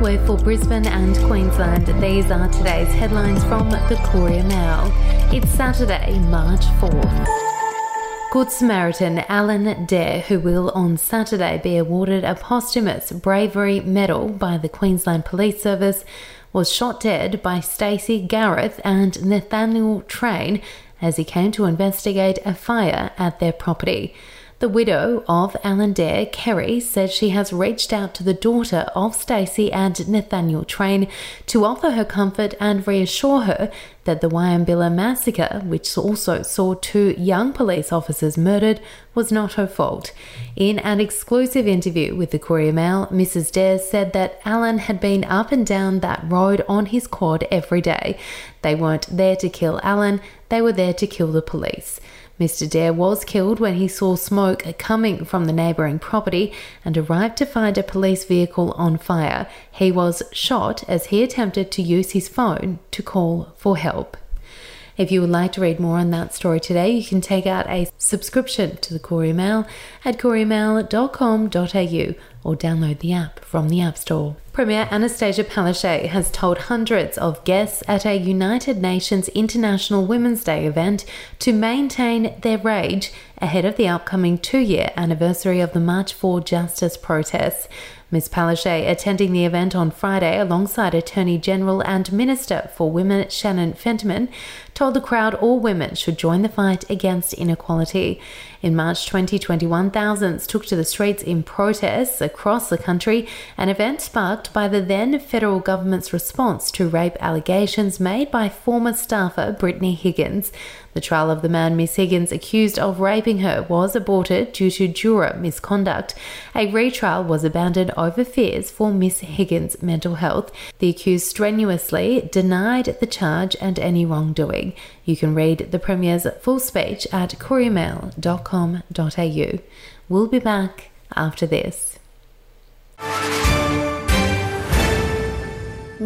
We're for Brisbane and Queensland. These are today's headlines from the Courier Mail. It's Saturday, March 4th. Good Samaritan Alan Dare, who will on Saturday be awarded a posthumous Bravery Medal by the Queensland Police Service, was shot dead by Stacey Gareth and Nathaniel Train as he came to investigate a fire at their property. The widow of Alan Dare, Kerry, says she has reached out to the daughter of Stacey and Nathaniel Train to offer her comfort and reassure her that the Wieambilla massacre, which also saw two young police officers murdered, was not her fault. In an exclusive interview with the Courier Mail, Mrs. Dare said that Alan had been up and down that road on his quad every day. They weren't there to kill Alan, they were there to kill the police. Mr. Dare was killed when he saw smoke coming from the neighbouring property and arrived to find a police vehicle on fire. He was shot as he attempted to use his phone to call for help. If you would like to read more on that story today, you can take out a subscription to the Courier Mail at couriermail.com.au or download the app from the App Store. Premier Annastacia Palaszczuk has told hundreds of guests at a United Nations International Women's Day event to maintain their rage ahead of the upcoming two year anniversary of the March for Justice protests. Ms. Palaszczuk attending the event on Friday alongside Attorney General and Minister for Women Shannon Fentiman told the crowd all women should join the fight against inequality. In March 2021, thousands took to the streets in protests across the country, an event sparked by the then federal government's response to rape allegations made by former staffer Brittany Higgins. The trial of the man Miss Higgins accused of raping her was aborted due to juror misconduct. A retrial was abandoned over fears for Miss Higgins' mental health. The accused strenuously denied the charge and any wrongdoing. You can read the Premier's full speech at couriermail.com.au. We'll be back after this.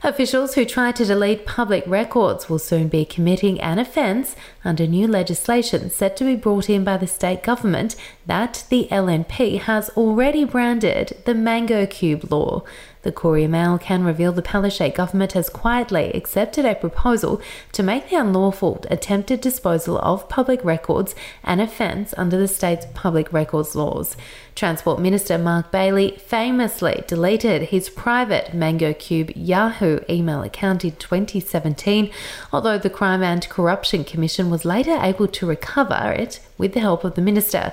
Officials who try to delete public records will soon be committing an offence under new legislation set to be brought in by the state government that the LNP has already branded the Mango Cube Law. The Courier Mail can reveal the Palaszczuk government has quietly accepted a proposal to make the unlawful attempted disposal of public records an offence under the state's public records laws. Transport Minister Mark Bailey famously deleted his private Mango Cube Yahoo email account in 2017, although the Crime and Corruption Commission was later able to recover it with the help of the minister.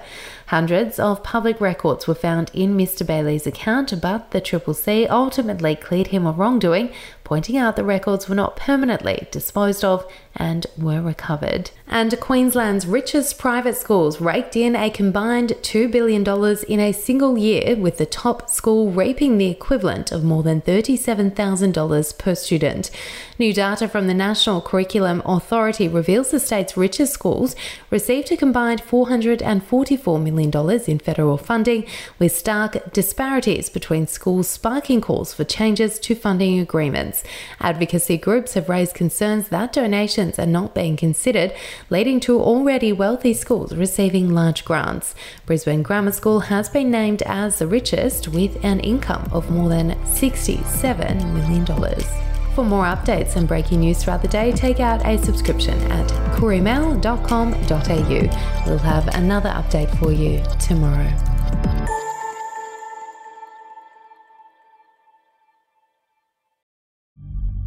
Hundreds of public records were found in Mr. Bailey's account, but the Triple C ultimately cleared him of wrongdoing, pointing out the records were not permanently disposed of and were recovered. And Queensland's richest private schools raked in a combined $2 billion in a single year, with the top school reaping the equivalent of more than $37,000 per student. New data from the National Curriculum Authority reveals the state's richest schools received a combined $444 million in federal funding, with stark disparities between schools sparking calls for changes to funding agreements. Advocacy groups have raised concerns that donations are not being considered, leading to already wealthy schools receiving large grants. Brisbane Grammar School has been named as the richest with an income of more than $67 million. For more updates and breaking news throughout the day, take out a subscription at couriermail.com.au. We'll have another update for you tomorrow.